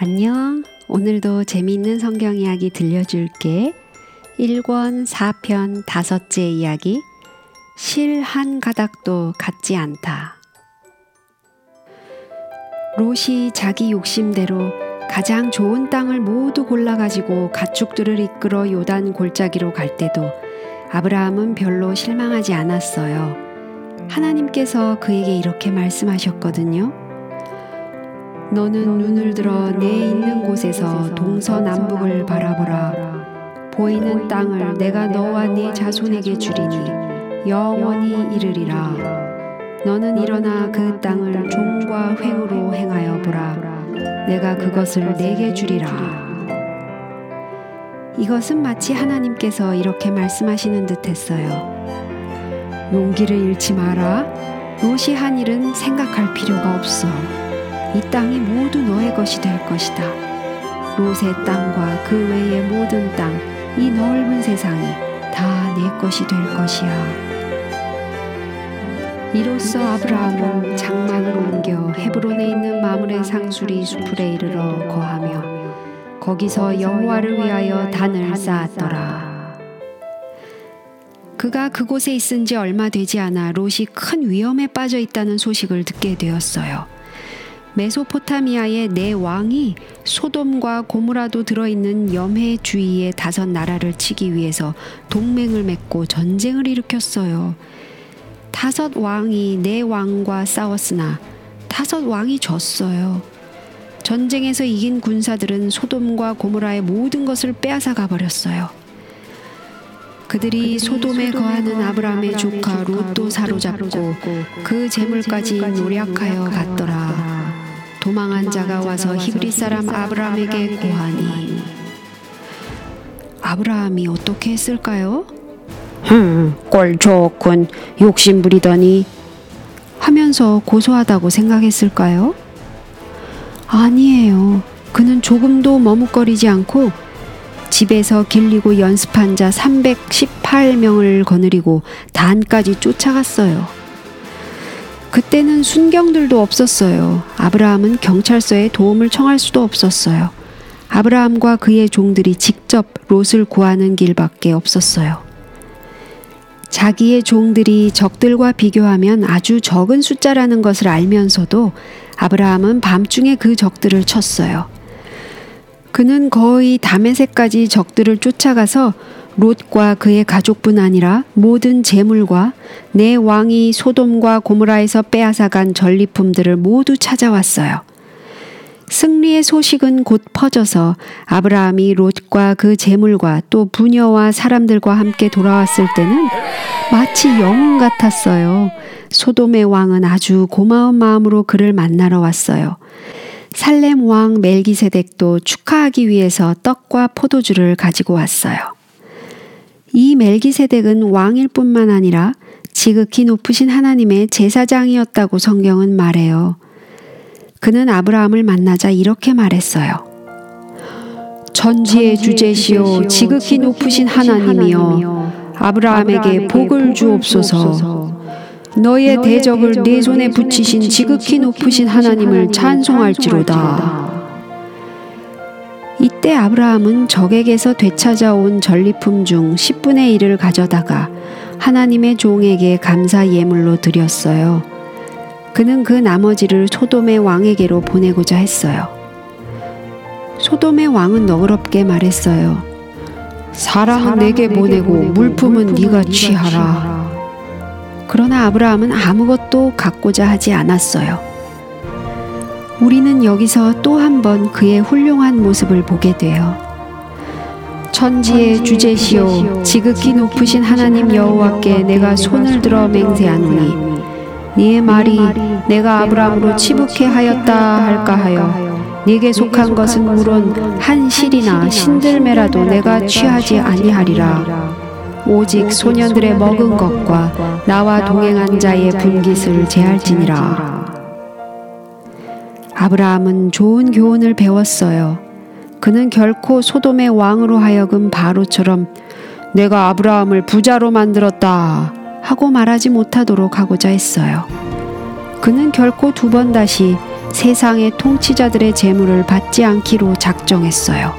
안녕. 오늘도 재미있는 성경 이야기 들려줄게. 1권 4편 다섯째 이야기. 실 한 가닥도 같지 않다. 롯이 자기 욕심대로 가장 좋은 땅을 모두 골라가지고 가축들을 이끌어 요단 골짜기로 갈 때도 아브라함은 별로 실망하지 않았어요. 하나님께서 그에게 이렇게 말씀하셨거든요. 너는 눈을 들어 내 있는 곳에서 동서남북을 바라보라. 보이는 땅을 내가 너와 네 자손에게 주리니 영원히 이르리라. 너는 일어나 그 땅을 종과 횡으로 행하여 보라. 내가 그것을 내게 주리라. 이것은 마치 하나님께서 이렇게 말씀하시는 듯 했어요. 용기를 잃지 마라. 롯이 한 일은 생각할 필요가 없어. 이 땅이 모두 너의 것이 될 것이다. 롯의 땅과 그 외의 모든 땅, 이 넓은 세상이 다 내 것이 될 것이야. 이로써 아브라함은 장막을 옮겨 헤브론에 있는 마물의 상수리 수풀에 이르러 거하며 거기서 여호와를 위하여 단을 쌓았더라. 그가 그곳에 있은 지 얼마 되지 않아 롯이 큰 위험에 빠져 있다는 소식을 듣게 되었어요. 메소포타미아의 네 왕이 소돔과 고무라도 들어있는 염해 주위의 다섯 나라를 치기 위해서 동맹을 맺고 전쟁을 일으켰어요. 다섯 왕이 네 왕과 싸웠으나 다섯 왕이 졌어요. 전쟁에서 이긴 군사들은 소돔과 고무라의 모든 것을 빼앗아 가버렸어요. 그들이 소돔에 거하는 아브라함의 조카 롯도 사로잡고 그 재물까지 노력하여 갔더라. 도망한 자가 와서 히브리 사람 아브라함에게 고하니 아브라함이 어떻게 했을까요? 흠, 꼴 좋군. 욕심 부리더니 하면서 고소하다고 생각했을까요? 아니에요. 그는 조금도 머뭇거리지 않고 집에서 길리고 연습한 자 318명을 거느리고 단까지 쫓아갔어요. 그때는 순경들도 없었어요. 아브라함은 경찰서에 도움을 청할 수도 없었어요. 아브라함과 그의 종들이 직접 롯을 구하는 길밖에 없었어요. 자기의 종들이 적들과 비교하면 아주 적은 숫자라는 것을 알면서도 아브라함은 밤중에 그 적들을 쳤어요. 그는 거의 담에새까지 적들을 쫓아가서 롯과 그의 가족뿐 아니라 모든 재물과 내 왕이 소돔과 고무라에서 빼앗아간 전리품들을 모두 찾아왔어요. 승리의 소식은 곧 퍼져서 아브라함이 롯과 그 재물과 또 부녀와 사람들과 함께 돌아왔을 때는 마치 영웅 같았어요. 소돔의 왕은 아주 고마운 마음으로 그를 만나러 왔어요. 살렘 왕 멜기세덱도 축하하기 위해서 떡과 포도주를 가지고 왔어요. 이 멜기세덱은 왕일 뿐만 아니라 지극히 높으신 하나님의 제사장이었다고 성경은 말해요. 그는 아브라함을 만나자 이렇게 말했어요. 전지의 주제시오 지극히 높으신 하나님이여 아브라함에게 복을 주옵소서 너의 대적을 내 손에 붙이신 지극히 높으신 하나님을 찬송할지로다. 이때 아브라함은 적에게서 되찾아온 전리품 중 10분의 1을 가져다가 하나님의 종에게 감사 예물로 드렸어요. 그는 그 나머지를 소돔의 왕에게로 보내고자 했어요. 소돔의 왕은 너그럽게 말했어요. 사람은 내게 보내고 물품은 네가 취하라. 그러나 아브라함은 아무것도 갖고자 하지 않았어요. 우리는 여기서 또 한 번 그의 훌륭한 모습을 보게 돼요. 천지의 주제시오 지극히 높으신 하나님 여호와께 내가 손을 들어 맹세하노니 네의 말이 내가 아브라함으로 치북해 하였다 할까 하여 네게 속한 것은 물론 한 실이나 신들매라도 내가 취하지 아니하리라. 오직 소년들의 먹은 것과 나와 동행한 자의 분깃을 제할지니라 아브라함은 좋은 교훈을 배웠어요. 그는 결코 소돔의 왕으로 하여금 바로처럼 내가 아브라함을 부자로 만들었다 하고 말하지 못하도록 하고자 했어요. 그는 결코 두 번 다시 세상의 통치자들의 재물을 받지 않기로 작정했어요.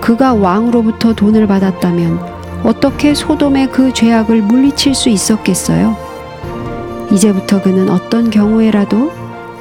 그가 왕으로부터 돈을 받았다면 어떻게 소돔의 그 죄악을 물리칠 수 있었겠어요? 이제부터 그는 어떤 경우에라도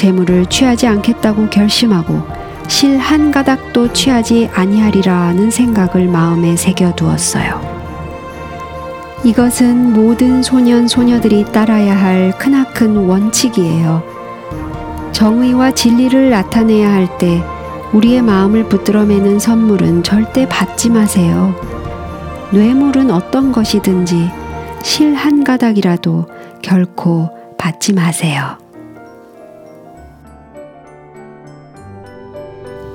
재물을 취하지 않겠다고 결심하고 실 한 가닥도 취하지 아니하리라는 생각을 마음에 새겨 두었어요. 이것은 모든 소년 소녀들이 따라야 할 크나큰 원칙이에요. 정의와 진리를 나타내야 할 때 우리의 마음을 붙들어매는 선물은 절대 받지 마세요. 뇌물은 어떤 것이든지 실 한 가닥이라도 결코 받지 마세요.